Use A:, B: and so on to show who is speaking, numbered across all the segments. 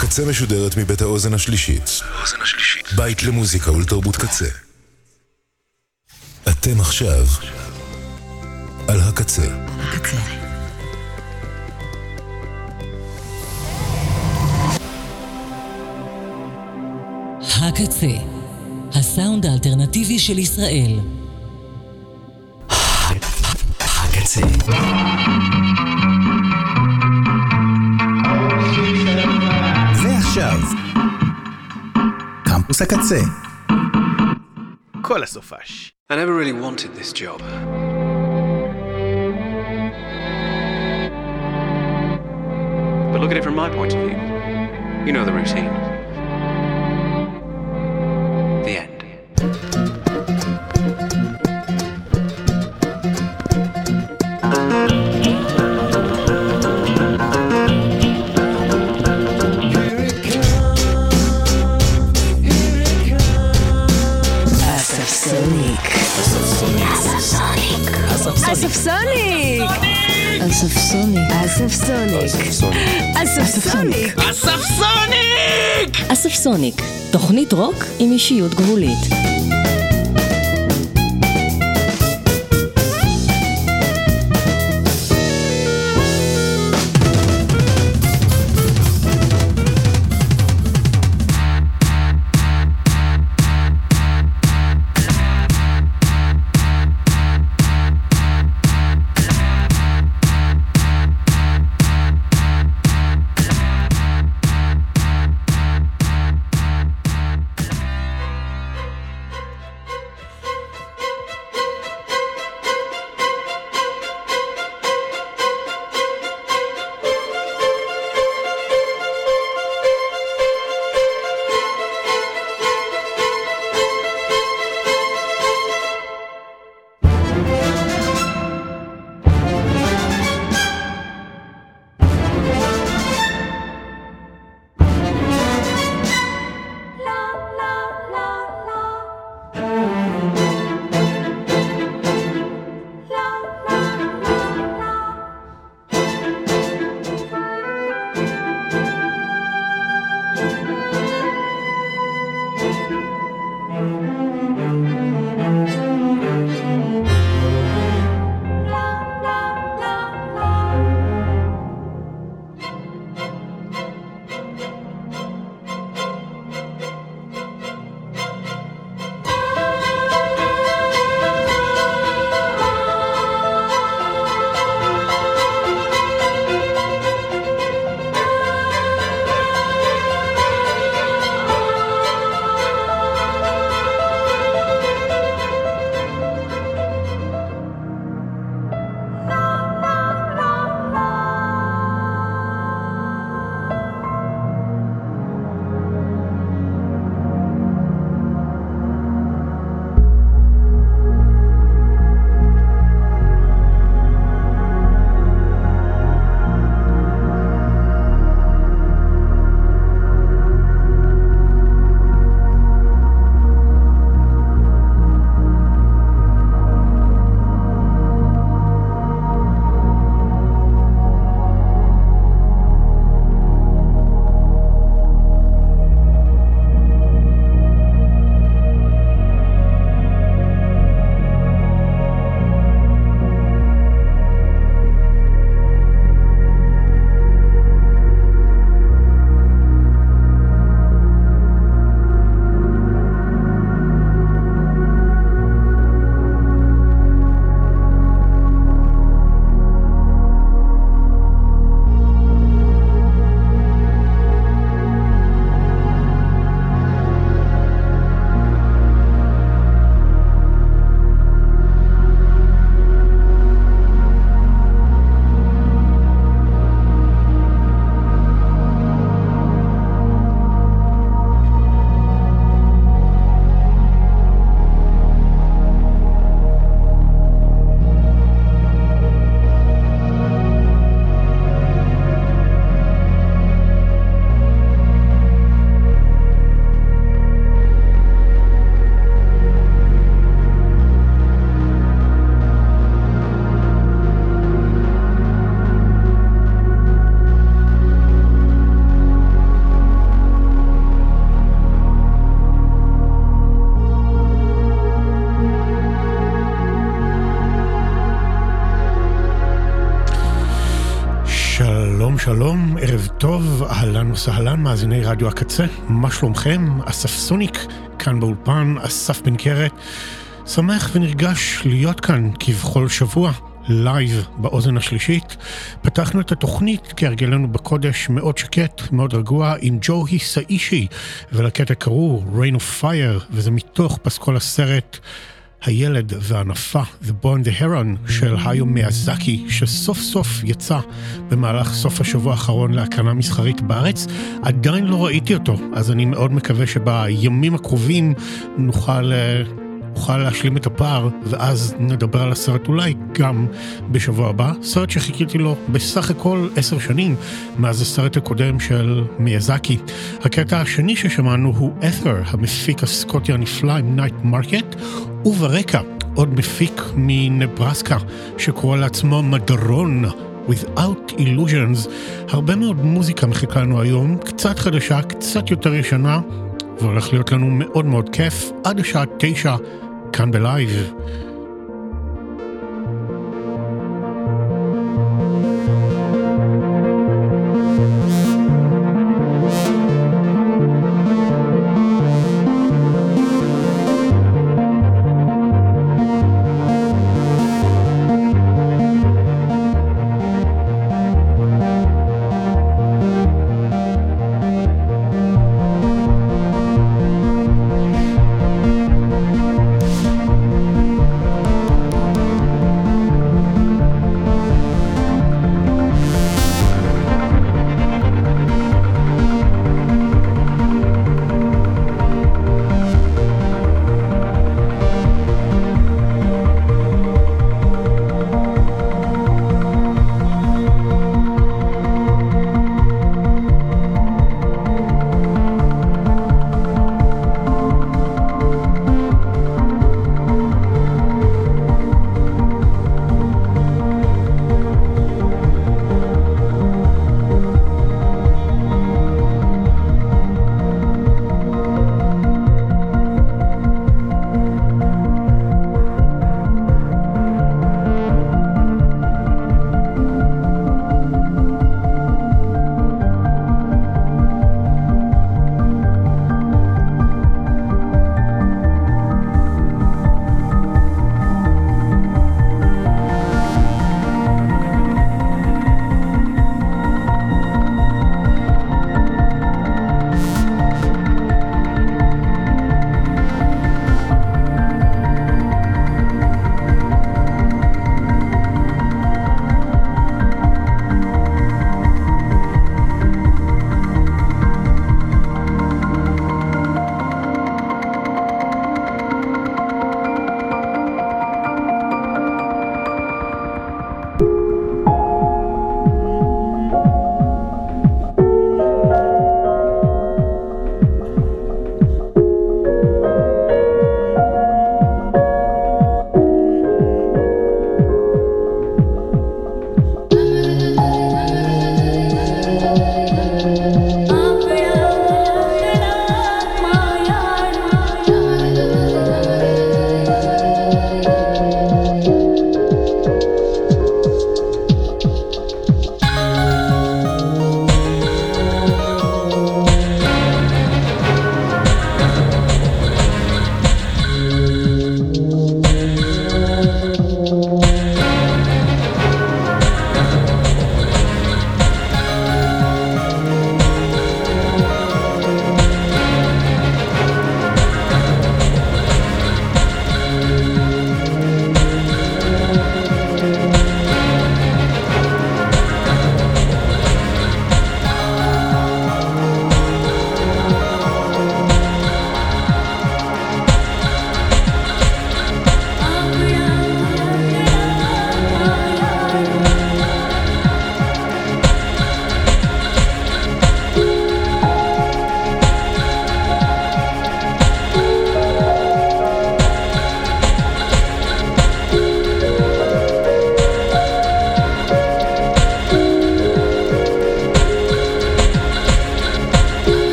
A: הקצה משודרת מבית האוזן השלישית. בית למוזיקה ולתרבות קצה. אתם עכשיו על הקצה. הקצה.
B: הקצה, הסאונד האלטרנטיבי של ישראל.
C: הקצה. קמפוס הקצה.
D: כל הסופש.
E: I never really wanted this job. But look at it from my point of view. You know the routine.
F: אספסוניק. אספסוניק. אספסוניק. אספסוניק,
B: תוכנית רוק עם אישיות גבולית.
G: אהלן וסהלן, מאזיני רדיו הקצה, מה שלומכם? אסף סוניק, כאן באולפן, אסף בן קרת. שמח ונרגש להיות כאן כבכל שבוע, לייב באוזן השלישית. פתחנו את התוכנית כהרגלנו בקודש מאוד שקט, מאוד רגוע, עם ג'ו היסאישי, ולקטע קראו Rain of Fire, וזה מתוך פסקול הסרט. הילד והאנפה, The Boy and the Heron של הייאו מיאזקי, שסוף סוף יצא במהלך סוף השבוע האחרון להקרנה מסחרית בארץ. עדיין לא ראיתי אותו, אז אני מאוד מקווה שבימים הקרובים נוכל... נוכל להשלים את הפער, ואז נדבר על הסרט אולי גם בשבוע הבא. סרט שחיכיתי לו בסך הכל עשר שנים מאז הסרט הקודם של מיאזקי. הקטע השני ששמענו הוא את'ר, המפיק הסקוטי הנפלא עם Night Market, וברקע עוד מפיק מנברסקה שקורא לעצמו מדרון. Without Illusions, הרבה מאוד מוזיקה מחכה לנו היום, קצת חדשה, קצת יותר ישנה, והולך להיות לנו מאוד מאוד כיף עד השעה תשע כאן בלייב.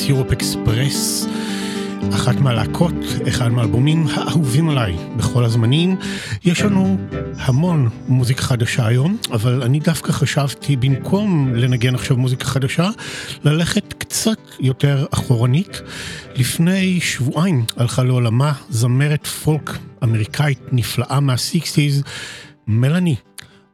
G: טרנס יורופ אקספרס. אחת מהלהקות, אחד מהאלבומים האהובים עליי בכל הזמנים. יש לנו המון מוזיקה חדשה היום, אבל אני דווקא חשבתי במקום לנגן עכשיו מוזיקה חדשה, ללכת קצת יותר אחורנית. לפני שבועיים הלכה לעולמה זמרת פולק אמריקאית נפלאה מה-60's, מלאני,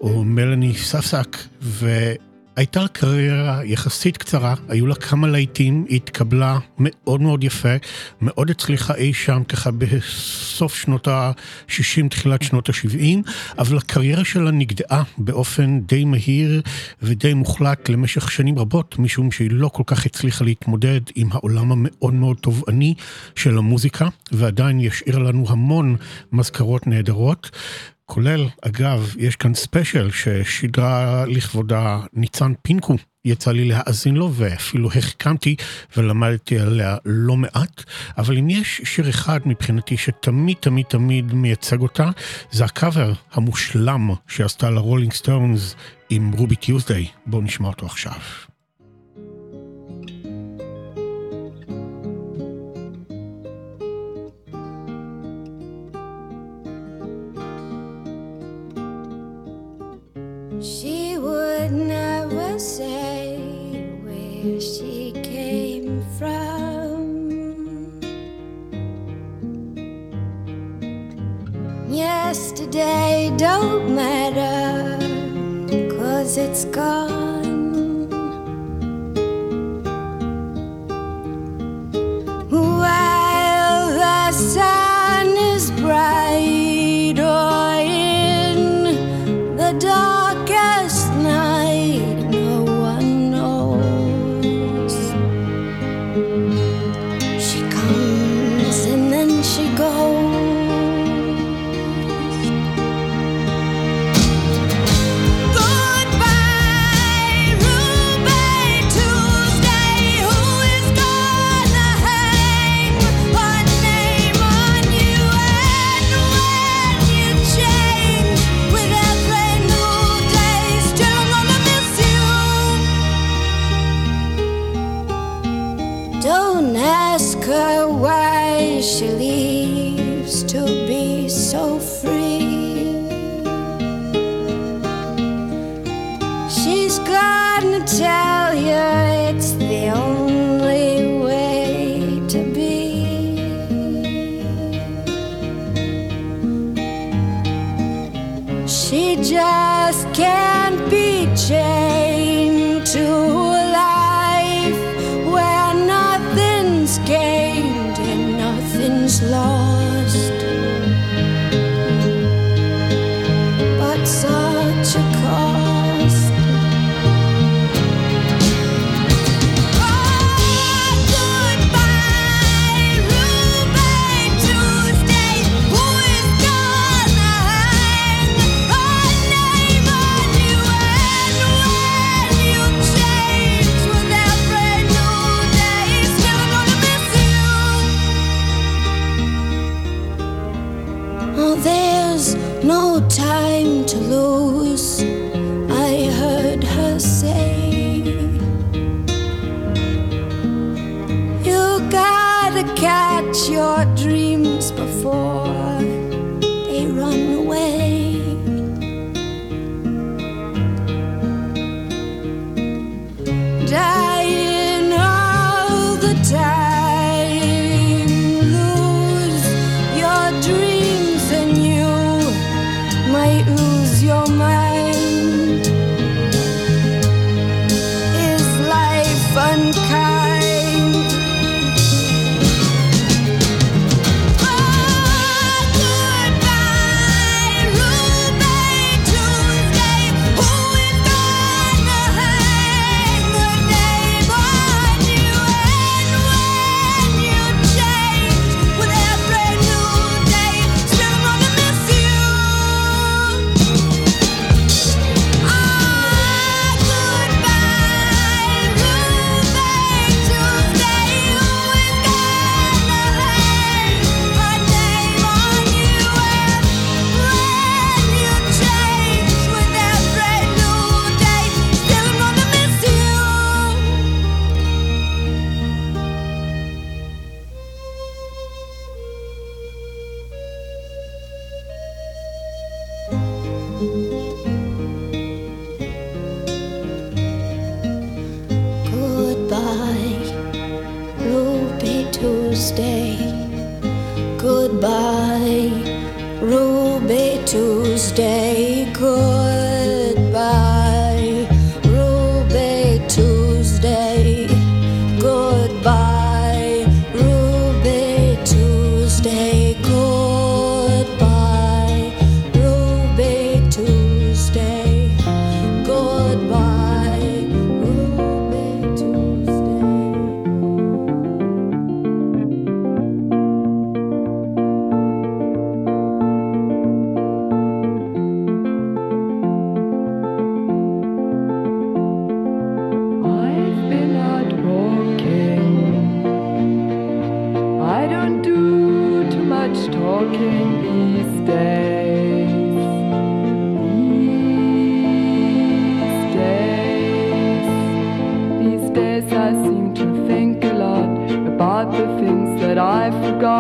G: או מלאני ספסק, ו... הייתה קריירה יחסית קצרה, היו לה כמה להיטים, היא התקבלה מאוד מאוד יפה, מאוד הצליחה אי שם ככה בסוף שנות ה-60, תחילת שנות ה-70, אבל הקריירה שלה נגדעה באופן די מהיר ודי מוחלט למשך שנים רבות, משום שהיא לא כל כך הצליחה להתמודד עם העולם המאוד מאוד תובעני של המוזיקה, ועדיין ישאיר לנו המון מזכרות נהדרות. כולל, אגב, יש כאן ספיישל ששידרה לכבודה ניצן פינקו. יצא לי להאזין לו ואפילו החכמתי ולמדתי עליה לא מעט, אבל אם יש שיר אחד מבחינתי שתמיד תמיד תמיד מייצג אותה, זה הקאבר המושלם שעשתה לרולינג סטונס עם Ruby Tuesday. בואו נשמע אותו עכשיו.
H: She would never say where she came from. Yesterday don't matter, cause it's gone. So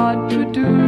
H: What to
I: do.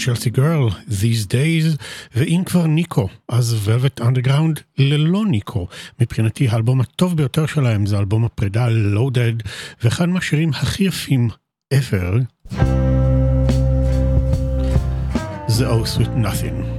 G: צ'לסי גרל, These Days, ואם כבר ניקו, אז Velvet אנדרגראונד ללא ניקו. מבחינתי האלבום הטוב ביותר שלהם זה אלבום הפרידה לודד, ואחד מהשירים הכי יפים ever, זה Oh Sweet Nothing.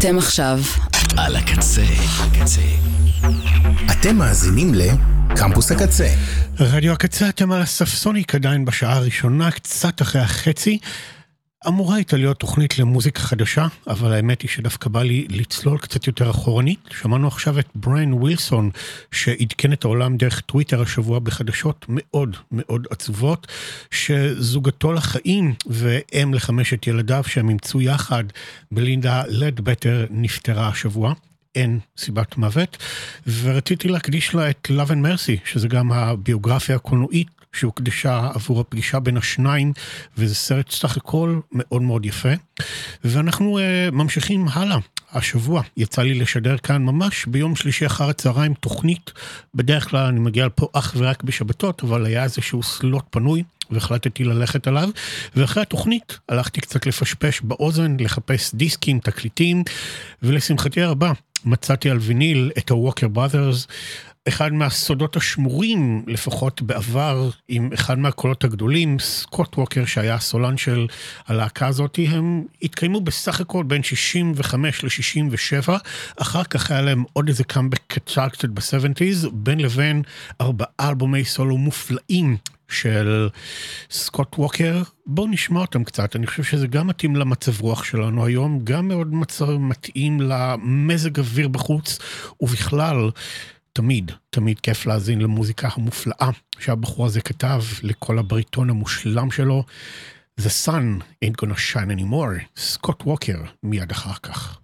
F: אתם עכשיו
C: על הקצה. הקצה.
J: אתם מאזינים לקמפוס הקצה.
G: רדיו הקצה, אתם על הספסוניק עדיין בשעה הראשונה, קצת אחרי החצי. אמורה הייתה להיות תוכנית למוזיקה חדשה, אבל האמת היא שדווקא בא לי לצלול קצת יותר אחורנית. שמענו עכשיו את בריין ווילסון, שעדכן את העולם דרך טוויטר השבוע בחדשות מאוד מאוד עצובות, שזוגתו לחיים ואם לחמשת ילדיו שהם אימצו יחד, בלינדה לדבטר, נפטרה השבוע. אין סיבת מוות, ורציתי להקדיש לה את Love and Mercy, שזה גם הביוגרפיה הקולנועית שהוקדשה עבור הפגישה בין השניים, וזה סרט סך הכל מאוד מאוד יפה. ואנחנו uh, ממשיכים הלאה. השבוע יצא לי לשדר כאן ממש ביום שלישי אחר הצהריים תוכנית, בדרך כלל אני מגיע לפה אך ורק בשבתות, אבל היה איזשהו סלוט פנוי. והחלטתי ללכת עליו, ואחרי התוכנית הלכתי קצת לפשפש באוזן, לחפש דיסקים, תקליטים, ולשמחתי הרבה מצאתי על ויניל את הווקר בראדרס, אחד מהסודות השמורים, לפחות בעבר, עם אחד מהקולות הגדולים, סקוט ווקר, שהיה הסולן של הלהקה הזאת, הם התקיימו בסך הכל בין 65 ל-67, אחר כך היה להם עוד איזה קאמבק קצר קצת ב-70's, בין לבין ארבעה אלבומי סולו מופלאים של סקוט ווקר, בואו נשמע אותם קצת, אני חושב שזה גם מתאים למצב רוח שלנו היום, גם מאוד מצב מתאים למזג אוויר בחוץ, ובכלל, תמיד, תמיד כיף להאזין למוזיקה המופלאה שהבחור הזה כתב לכל הבריטון המושלם שלו. The sun ain't gonna shine anymore, סקוט ווקר מיד אחר כך.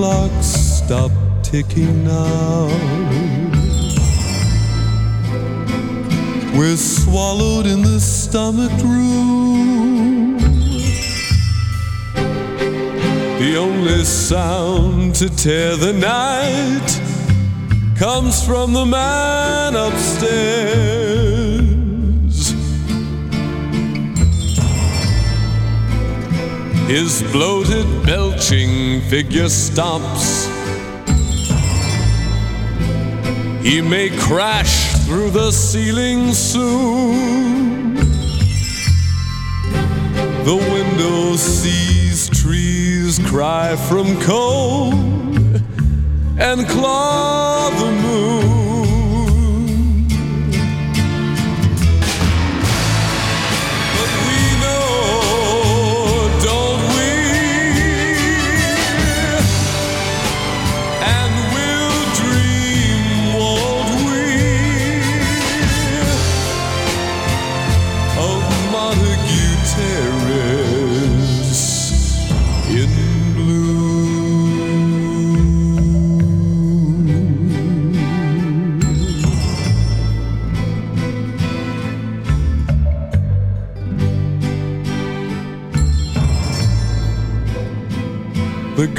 K: clock stop ticking now. We're swallowed in the stomach room. The only sound to tear the night comes from the man upstairs. His bloated belching figure stops. He may crash through the ceiling soon. The window sees trees cry from cold and claw the moon.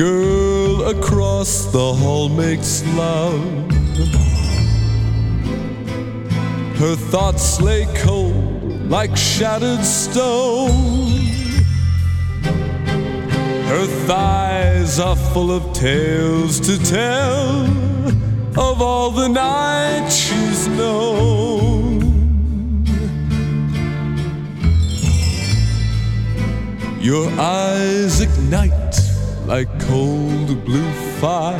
K: Girl across the hall makes love. Her thoughts lay cold like shattered stone. Her thighs are full of tales to tell of all the nights she's known. Your eyes ignite like cold blue fire.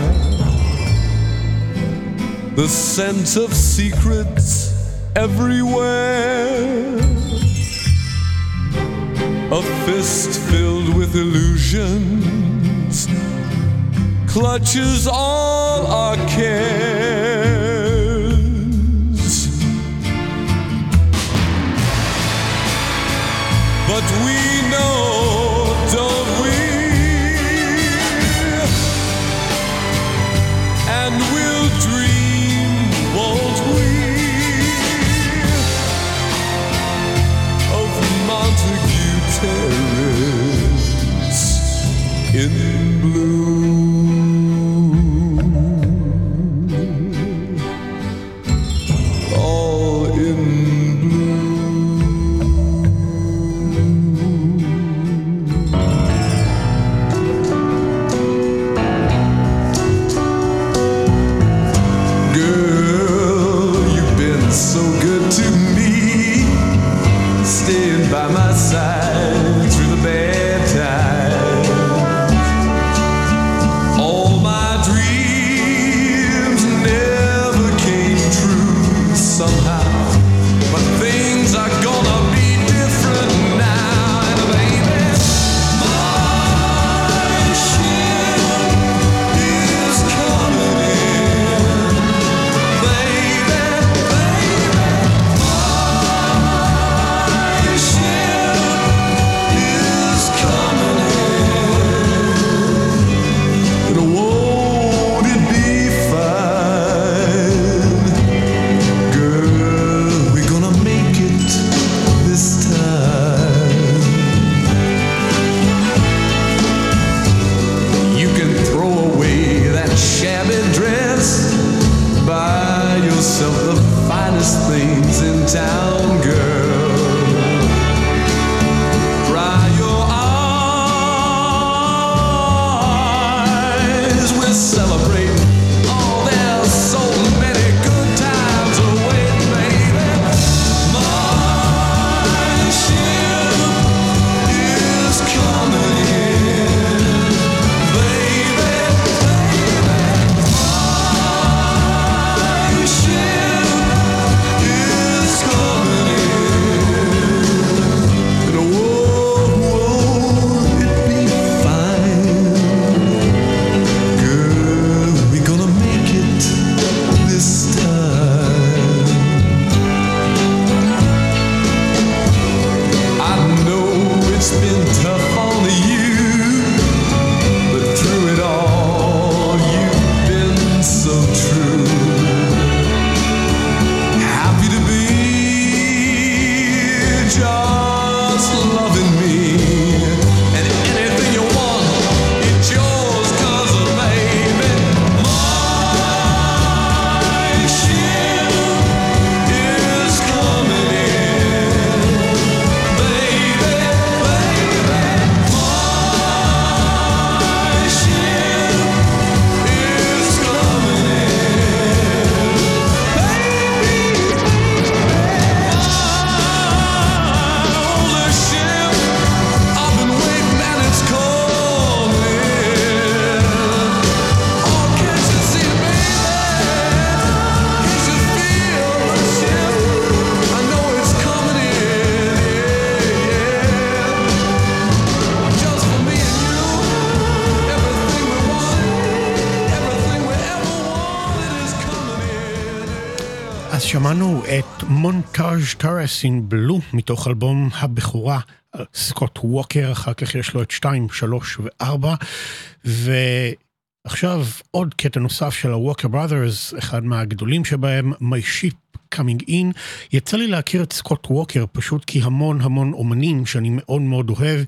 K: The scent of secrets everywhere. A fist filled with illusions clutches all our cares. But we know, don't
G: טרס אין בלו מתוך אלבום הבכורה סקוט ווקר, אחר כך יש לו את 2, 3 ו-4, ועכשיו עוד קטע נוסף של הווקר בראדרס, אחד מהגדולים שבהם, My Ship Coming In. יצא לי להכיר את סקוט ווקר פשוט כי המון המון אומנים שאני מאוד מאוד אוהב.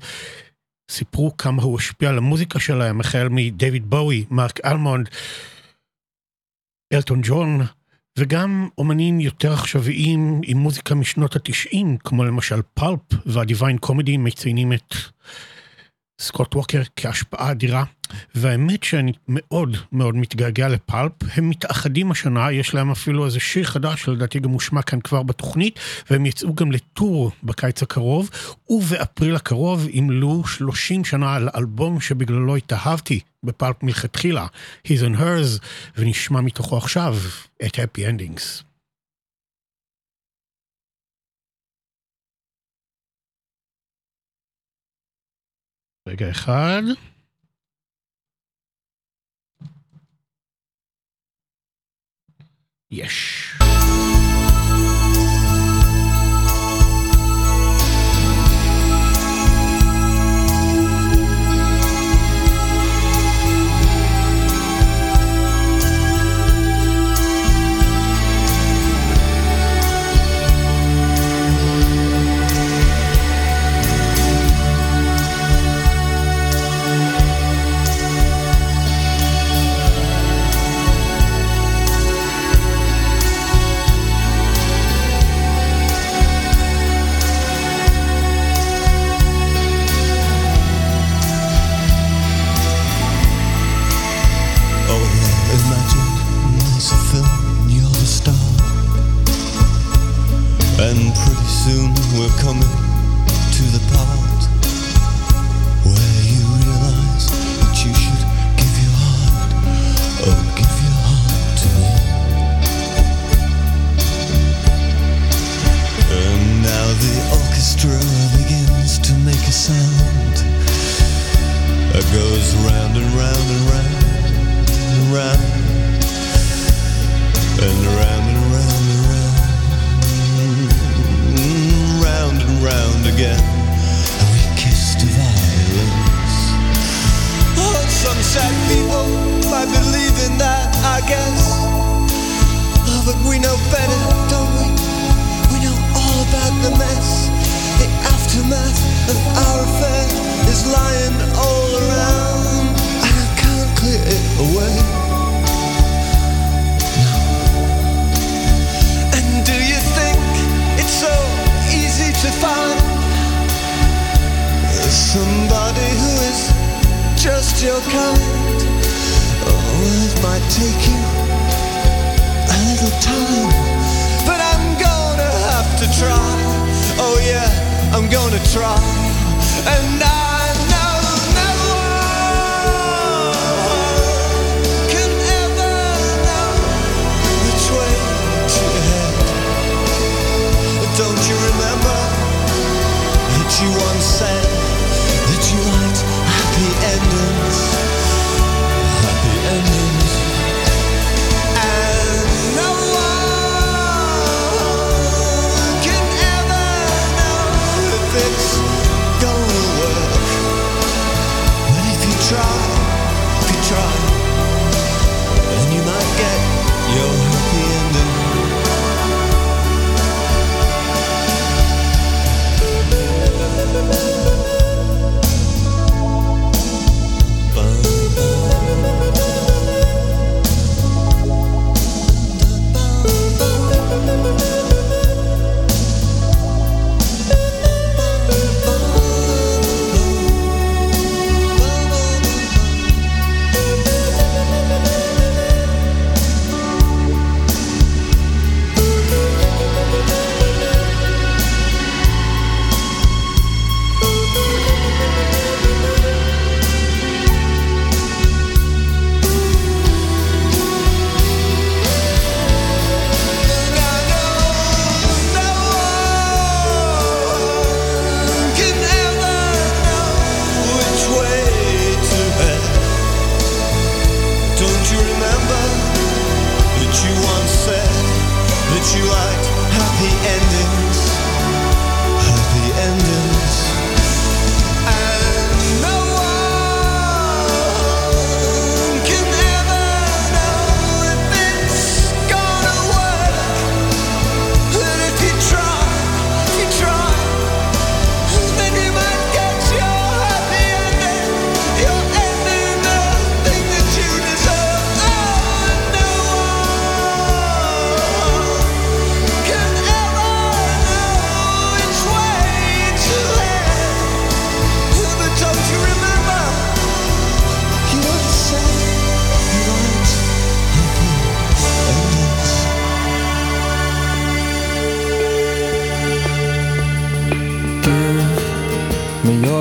G: סיפרו כמה הוא השפיע על המוזיקה שלהם, החל מדייוויד בואי, מרק אלמונד, אלטון ג'ון, וגם אומנים יותר עכשוויים עם מוזיקה משנות התשעים, כמו למשל פלפ והדיוויין קומדי מציינים את סקוט ווקר כהשפעה אדירה. והאמת שאני מאוד מאוד מתגעגע לפלפ, הם מתאחדים השנה, יש להם אפילו איזה שיר חדש שלדעתי גם מושמע כאן כבר בתוכנית, והם יצאו גם לטור בקיץ הקרוב, ובאפריל הקרוב ימלאו 30 שנה על אלבום שבגללו התאהבתי בפלפ מלכתחילה, He's and Hers, ונשמע מתוכו עכשיו את Happy Endings. רגע אחד. יש.
L: coming.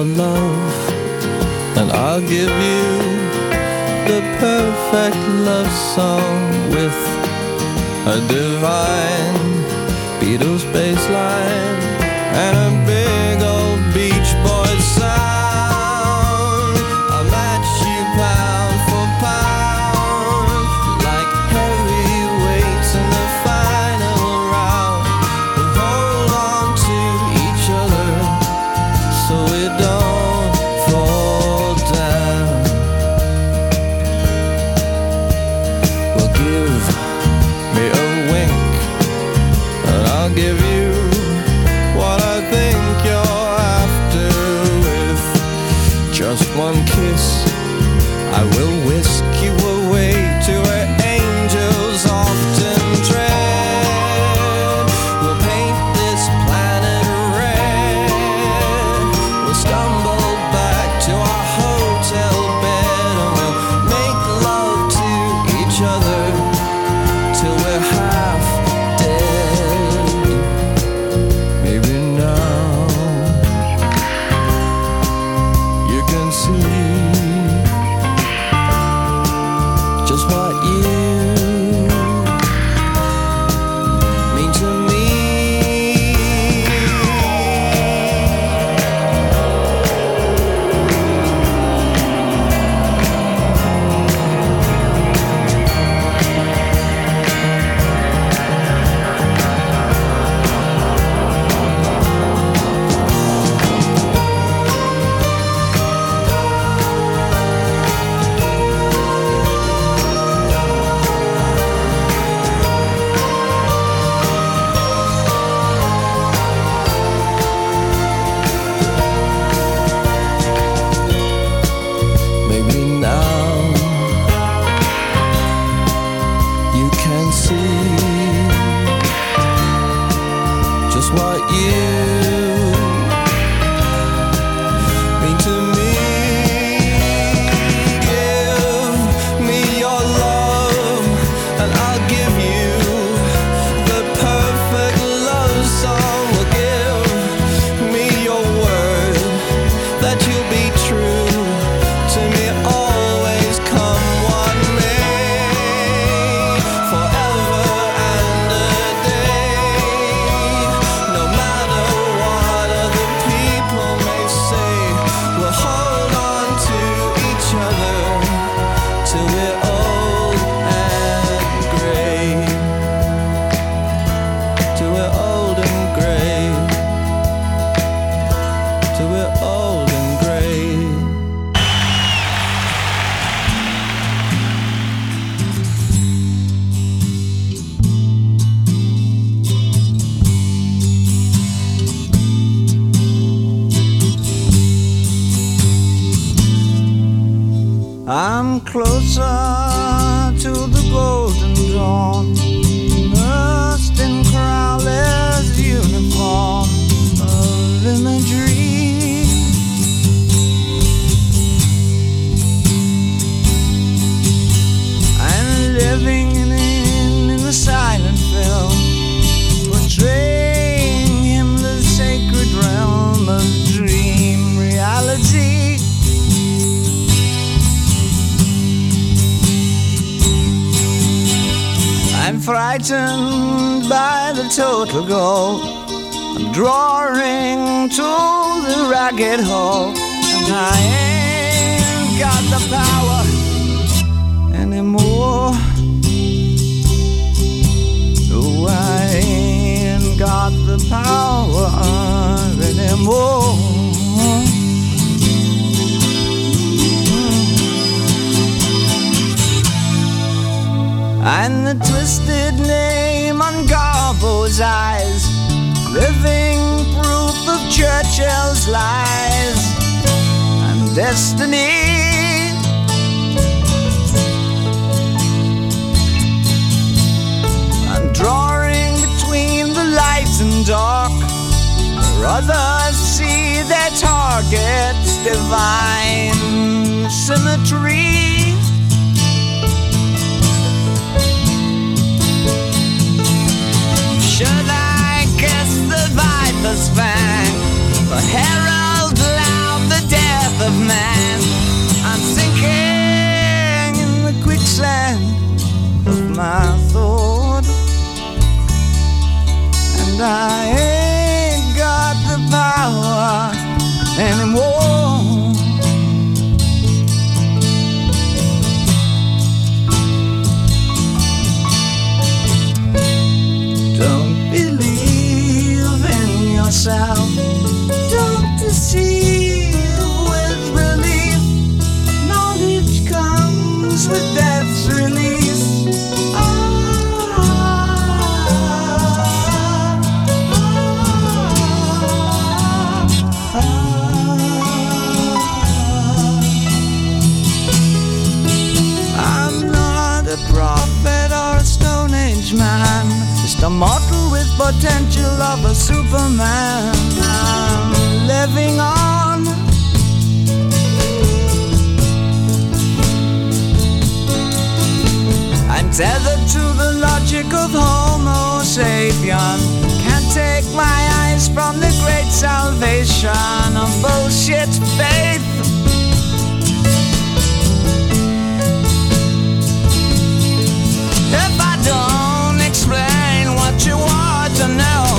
L: your
M: love, and I'll give you the perfect love song with a divine Beatles bass line and a
L: frightened by the total goal. I'm drawing to the ragged hole, and I ain't got the power anymore. No, I ain't got the power anymore. And the twisted name on Garbo's eyes, living proof of Churchill's lies and destiny. I'm drawing between the light and dark, where others see their targets divine symmetry. Should I kiss the viper's fang or herald loud the death of man? I'm sinking in the quicksand of my thought, and I ain't got the power anymore. In yourself. Don't deceive with belief. Knowledge comes with death's release. I'm not a prophet or a Stone Age man, just a with potential of a Superman. I'm living on. I'm tethered to the logic of Homo sapien. Can't take my eyes from the great salvation of bullshit faith. To know,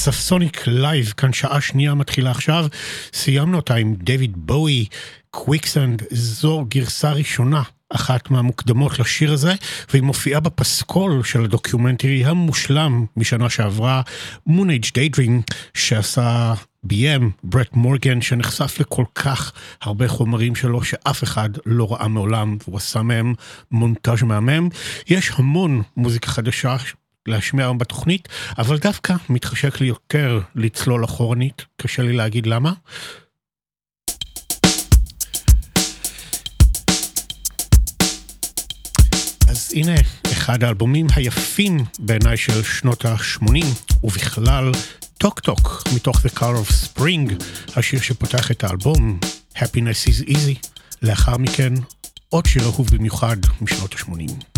G: אספסוניק לייב, כאן שעה שנייה מתחילה עכשיו. סיימנו אותה עם דויד בואי, Quicksand, זו גרסה ראשונה. אחת מהמוקדמות לשיר הזה, והיא מופיעה בפסקול של הדוקיומנטרי המושלם משנה שעברה, Moonage Daydream, שעשה ביים ברט מורגן, שנחשף לכל כך הרבה חומרים שלו שאף אחד לא ראה מעולם, והוא עשה מהם מונטאז' מהמם. יש המון מוזיקה חדשה להשמיע היום בתוכנית, אבל דווקא מתחשק לי יותר לצלול אחורנית, קשה לי להגיד למה. אז הנה אחד האלבומים היפים בעיניי של שנות ה-80, ובכלל טוק טוק מתוך The Car of Spring, השיר שפותח את האלבום, Happiness is Easy. לאחר מכן עוד שיר אהוב במיוחד משנות ה-80.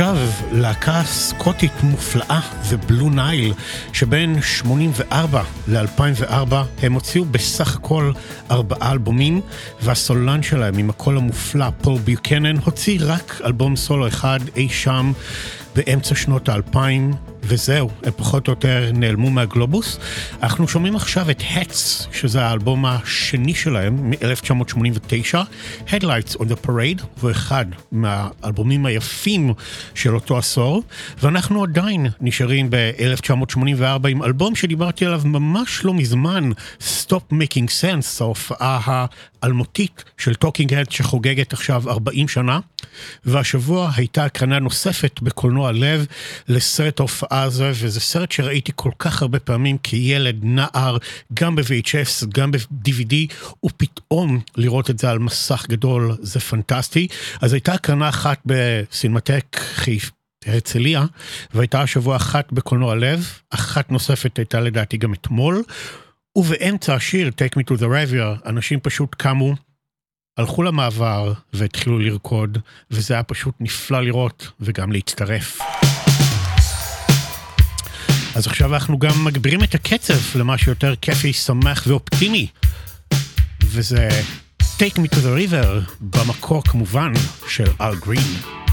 G: עכשיו להקה סקוטית מופלאה, The Blue Nile, שבין 84 ל-2004 הם הוציאו בסך הכל ארבעה אלבומים, והסולן שלהם עם הקול המופלא, פול ביוקנן, הוציא רק אלבום סולו אחד אי שם באמצע שנות האלפיים. וזהו, הם פחות או יותר נעלמו מהגלובוס. אנחנו שומעים עכשיו את Hats, שזה האלבום השני שלהם, מ-1989, Headlights on the Parade, הוא אחד מהאלבומים היפים של אותו עשור, ואנחנו עדיין נשארים ב-1984 עם אלבום שדיברתי עליו ממש לא מזמן, Stop Making Sense, ההופעה האלמותית של טוקינג הדס שחוגגת עכשיו 40 שנה, והשבוע הייתה הקרנה נוספת בקולנוע לב לסרט ההופעה הזה, וזה סרט שראיתי כל כך הרבה פעמים כילד, נער, גם ב-VHS, גם ב-DVD, ופתאום לראות את זה על מסך גדול זה פנטסטי. אז הייתה הקרנה אחת בסינמטק חיפה. הרצליה, והייתה השבוע אחת בקולנוע לב, אחת נוספת הייתה לדעתי גם אתמול, ובאמצע השיר Take Me to the River, אנשים פשוט קמו, הלכו למעבר והתחילו לרקוד, וזה היה פשוט נפלא לראות וגם להצטרף. אז עכשיו אנחנו גם מגבירים את הקצב למשהו יותר כיפי, שמח ואופטימי. וזה Take Me to the River, במקור כמובן של אל גרין.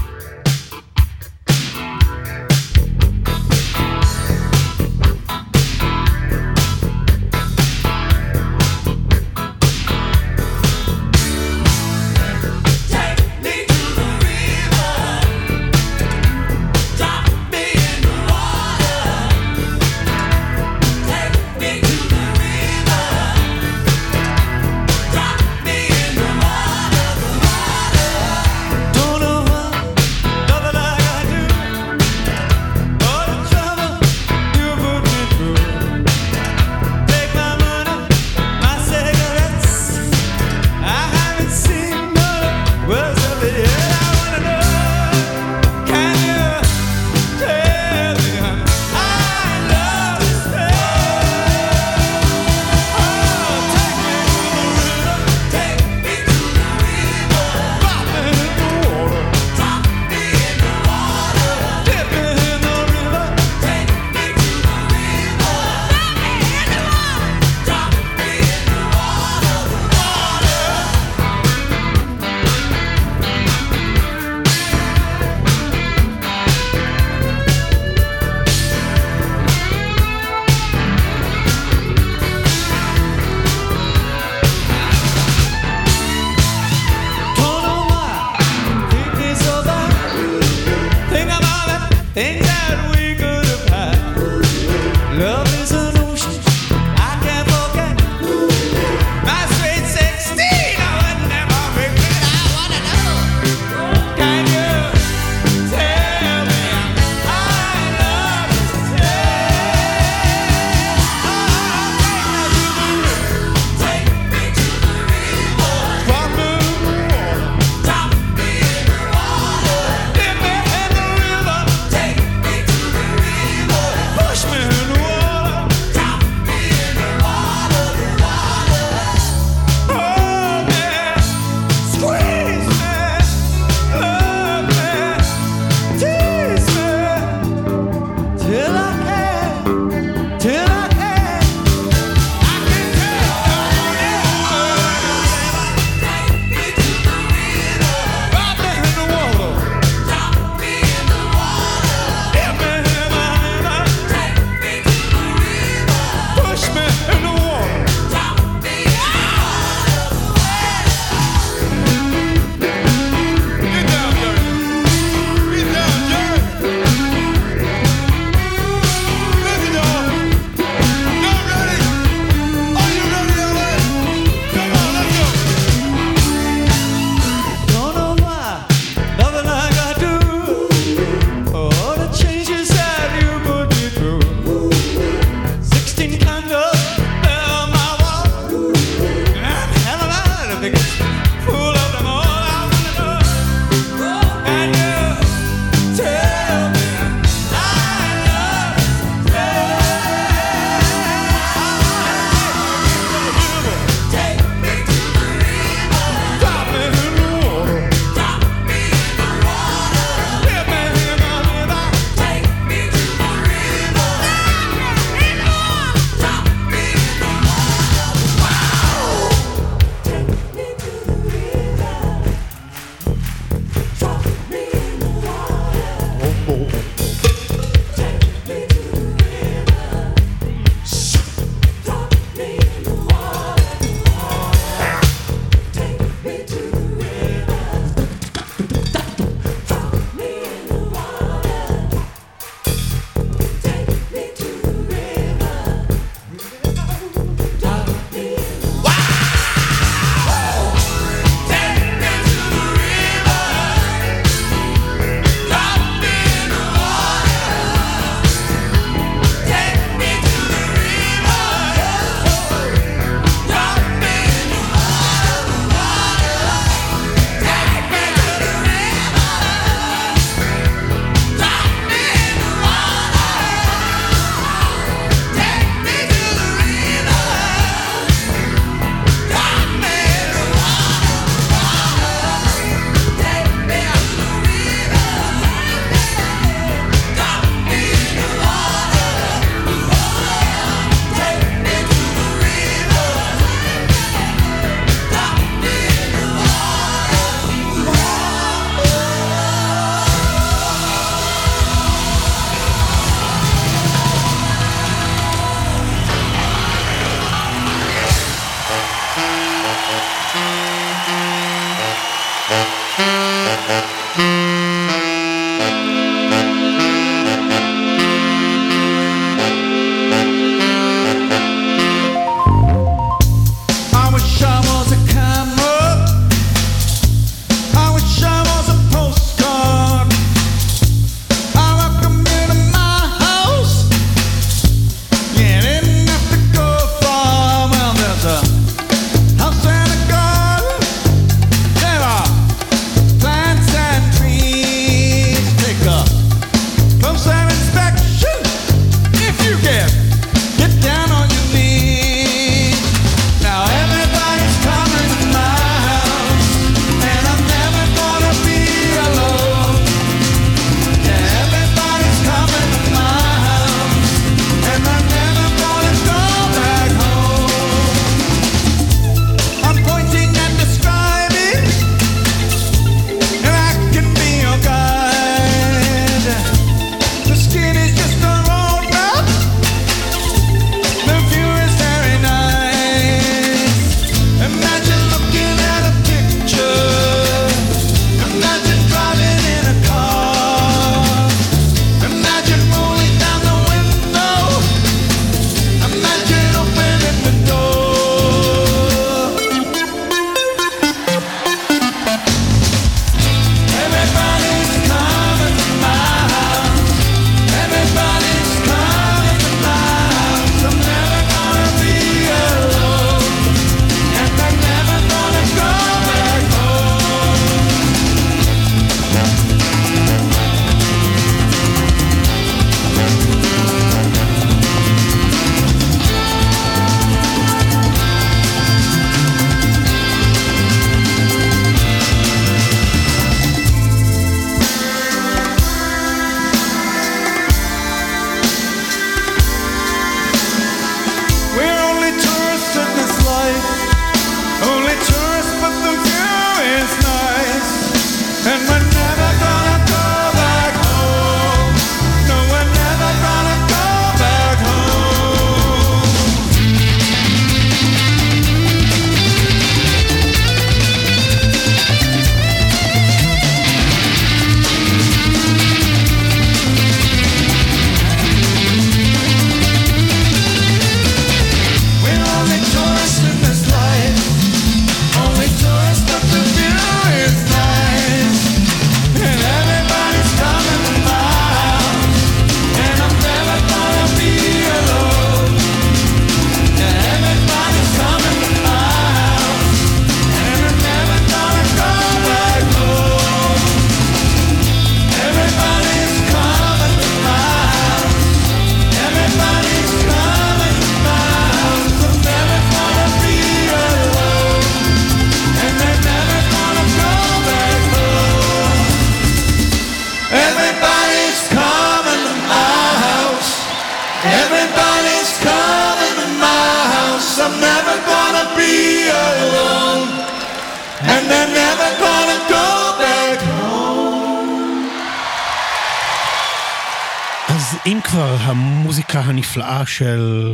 N: של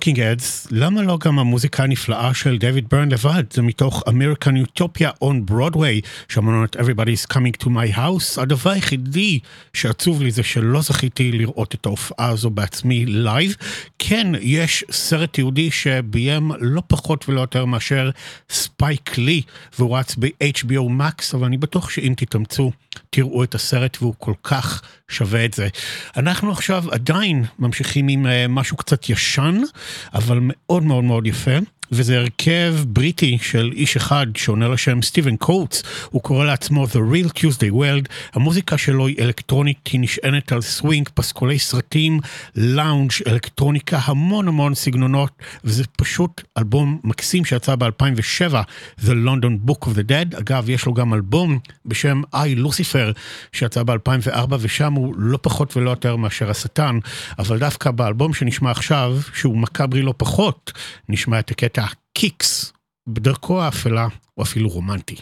N: טוקינג הדס, למה לא גם המוזיקה הנפלאה של דויד ברן לבד? זה מתוך American Utopia on Broadway, שמענו את Everybody's Coming to My House. הדבר היחידי שעצוב לי זה שלא זכיתי לראות את ההופעה הזו בעצמי לייב. כן, יש סרט ייעודי שביים לא פחות ולא יותר מאשר ספייק לי, והוא רץ ב-HBO Max, אבל אני בטוח שאם תתאמצו, תראו את הסרט והוא כל כך שווה את זה. אנחנו עכשיו עדיין ממשיכים עם uh, משהו קצת ישן, אבל מאוד מאוד מאוד יפה. וזה הרכב בריטי של איש אחד שעונה לשם סטיבן קוטס, הוא קורא לעצמו The Real Tuesday Weld, המוזיקה שלו היא אלקטרונית, היא נשענת על סווינג, פסקולי סרטים, לאונג', אלקטרוניקה, המון המון סגנונות, וזה פשוט אלבום מקסים שיצא ב-2007, The London Book of the Dead, אגב יש לו גם אלבום בשם I Lucifer שיצא ב-2004 ושם הוא לא פחות ולא יותר מאשר השטן, אבל דווקא באלבום שנשמע עכשיו, שהוא מקאברי לא פחות, נשמע את הקטע קיקס, בדרכו האפלה או אפילו רומנטי.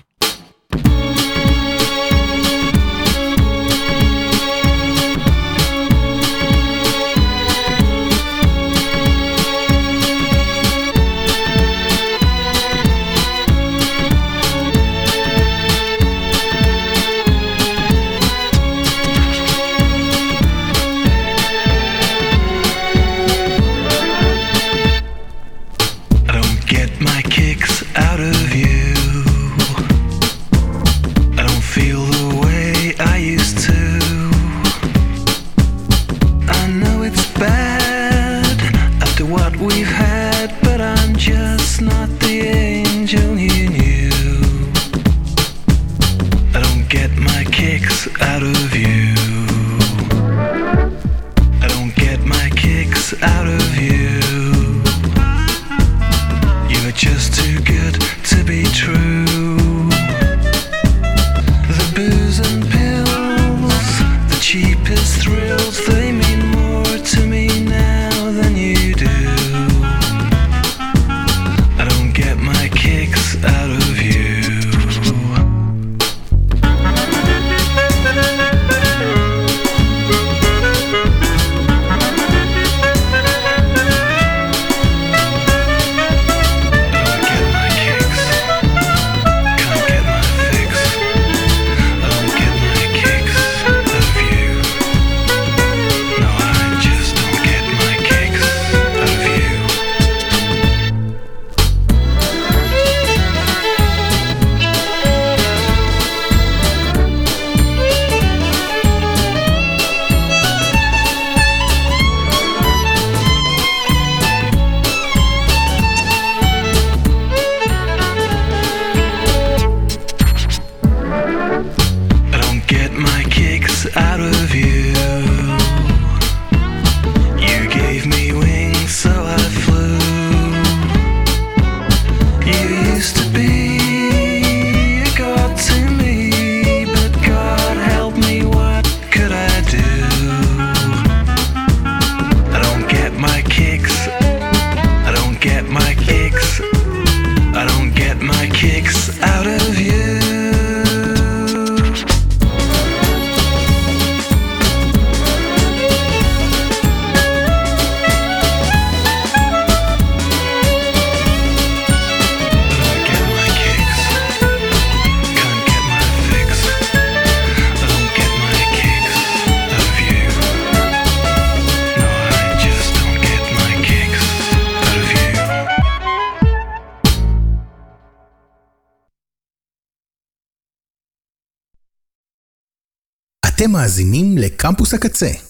J: אתם מאזינים לקמפוס הקצה.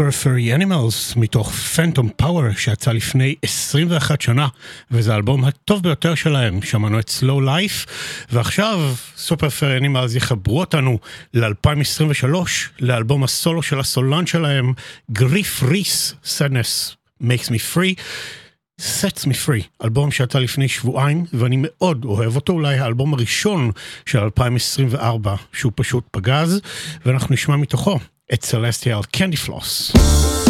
G: Furry Animals מתוך Phantom Power שיצא לפני 21 שנה וזה האלבום הטוב ביותר שלהם, שמענו את Slow Life ועכשיו Furry Animals יחברו אותנו ל-2023 לאלבום הסולו של הסולן שלהם גריף ריס Sadness makes me free sets me free, אלבום שיצא לפני שבועיים ואני מאוד אוהב אותו, אולי האלבום הראשון של 2024 שהוא פשוט פגז ואנחנו נשמע מתוכו
O: It's
P: Celestial Candy Floss.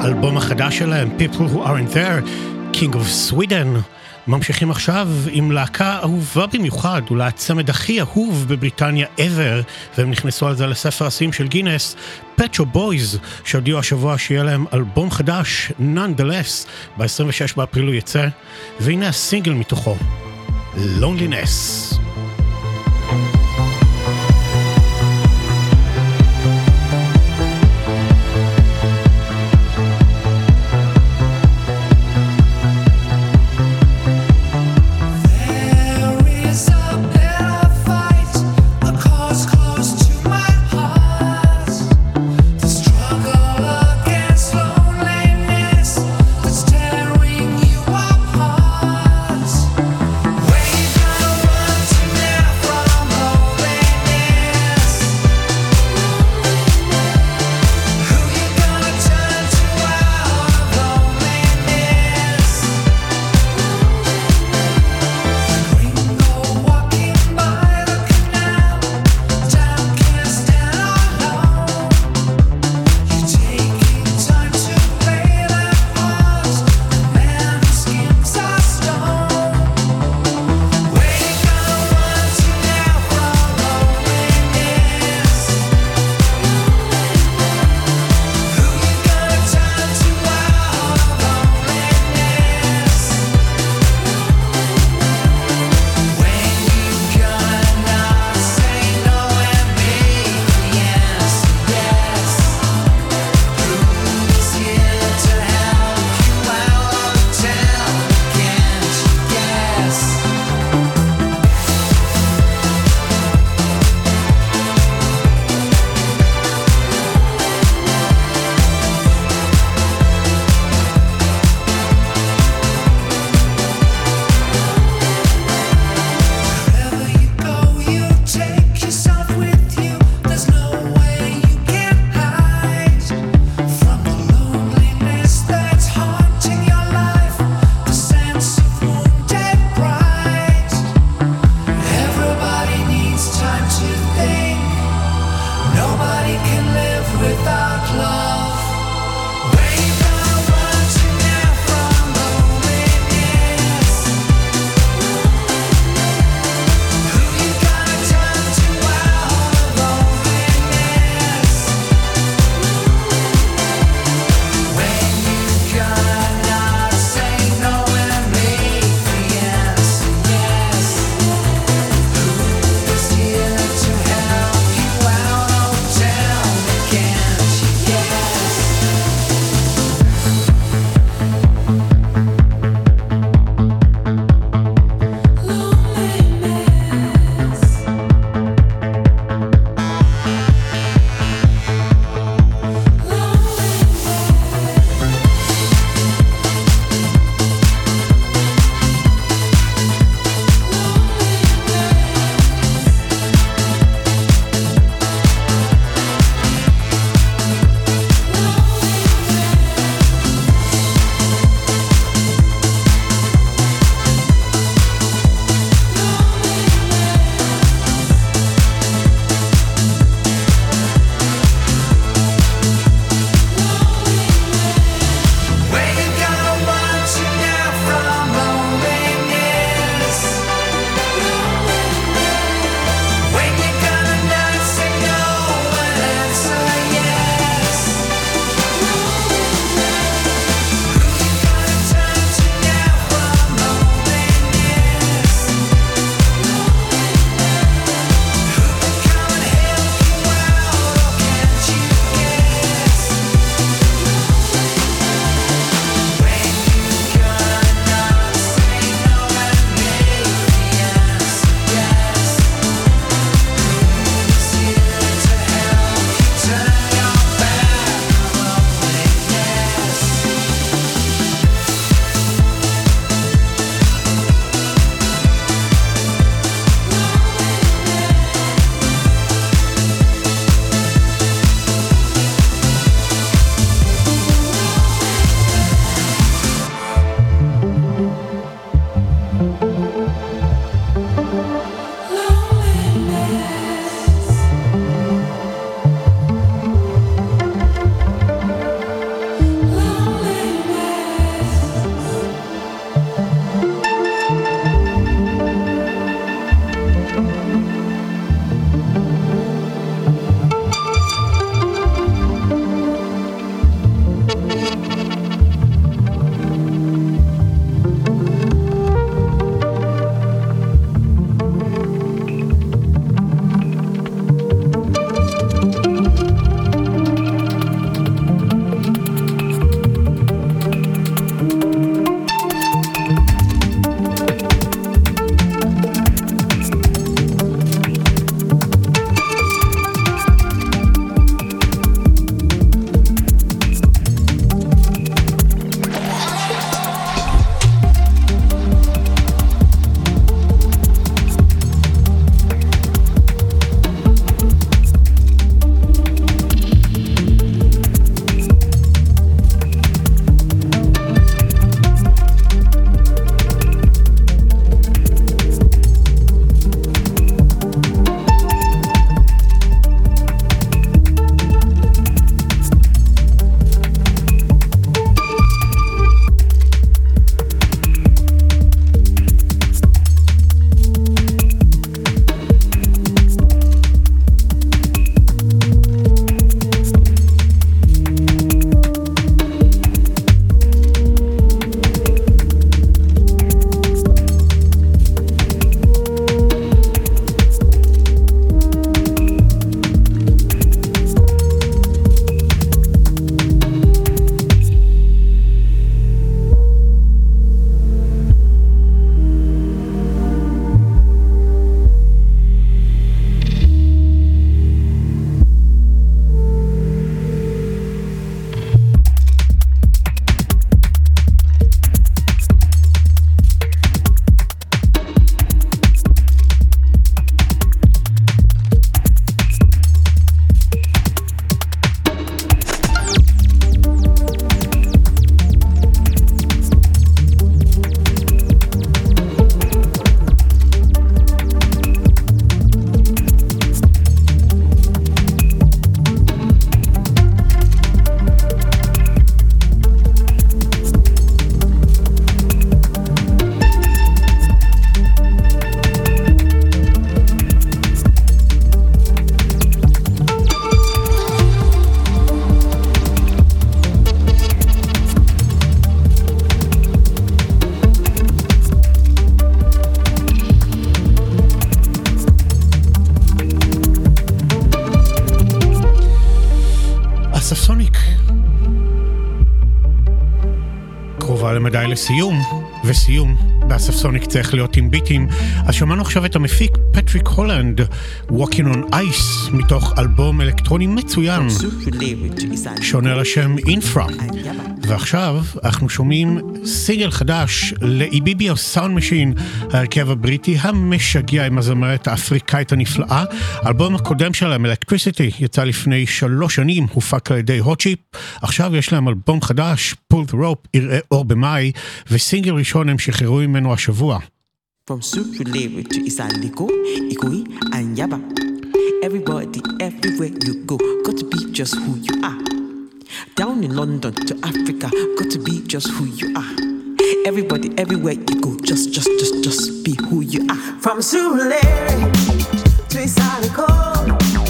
P: האלבום החדש שלהם, People Who Aren't There, King of Sweden. ממשיכים עכשיו עם להקה אהובה במיוחד, אולי הצמד הכי אהוב בבריטניה ever, והם נכנסו על זה לספר השיאים של גינס, פטרו בויז, שהודיעו השבוע שיהיה להם אלבום חדש, Nonetheless, ב-26 באפריל הוא יצא, והנה הסינגל מתוכו, Loneliness.
Q: לסיום, וסיום, באספסוניק צריך להיות עם ביטים, אז שמענו עכשיו את המפיק פטריק הולנד, Walking on Ice, מתוך אלבום אלקטרוני מצוין, שעונה לשם Infra. ועכשיו אנחנו שומעים סינגל חדש לאיביביו סאונד משין, ההרכב הבריטי המשגע עם הזמרת האפריקאית הנפלאה. האלבום הקודם שלהם, Electricity, יצא לפני שלוש שנים, הופק על ידי הוט צ'יפ. עכשיו יש להם אלבום חדש, פול דה רופ, יראה אור במאי, וסינגל ראשון הם שחררו ממנו השבוע.
R: From Everybody, everywhere you go, got to be just who you are. Down in London to Africa, got to be just who you are. Everybody, everywhere you go, just, just, just, just be who you are. From Surulere to
Q: Isariko.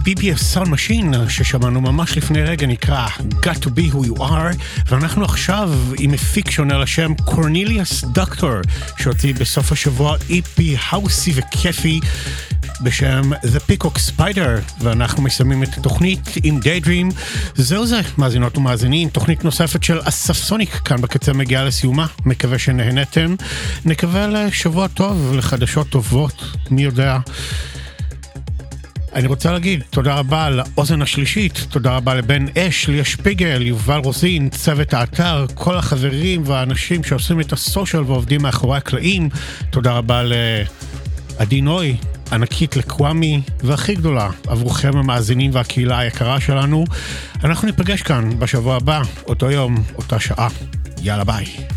Q: מאיביביו משין ששמענו ממש לפני רגע נקרא Got to be who you are ואנחנו עכשיו עם מפיק שעונה לשם קורניליאס דוקטור שהוציא בסוף השבוע EP האוסי וכיפי
G: בשם The Peacock Spider ואנחנו מסיימים את התוכנית עם Daydream. זהו זה, מאזינות ומאזינים, תוכנית נוספת של אספסוניק כאן בקצה מגיעה לסיומה, מקווה שנהנתם. נקווה לשבוע טוב, לחדשות טובות, מי יודע. אני רוצה להגיד תודה רבה לאוזן השלישית, תודה רבה לבן אש, ליה שפיגל, יובל רוזין, צוות האתר, כל החברים והאנשים שעושים את הסושיאל ועובדים מאחורי הקלעים, תודה רבה לעדי נוי, ענקית לקוואמי, והכי גדולה עבורכם המאזינים והקהילה היקרה שלנו. אנחנו ניפגש כאן בשבוע הבא, אותו יום, אותה שעה. יאללה ביי.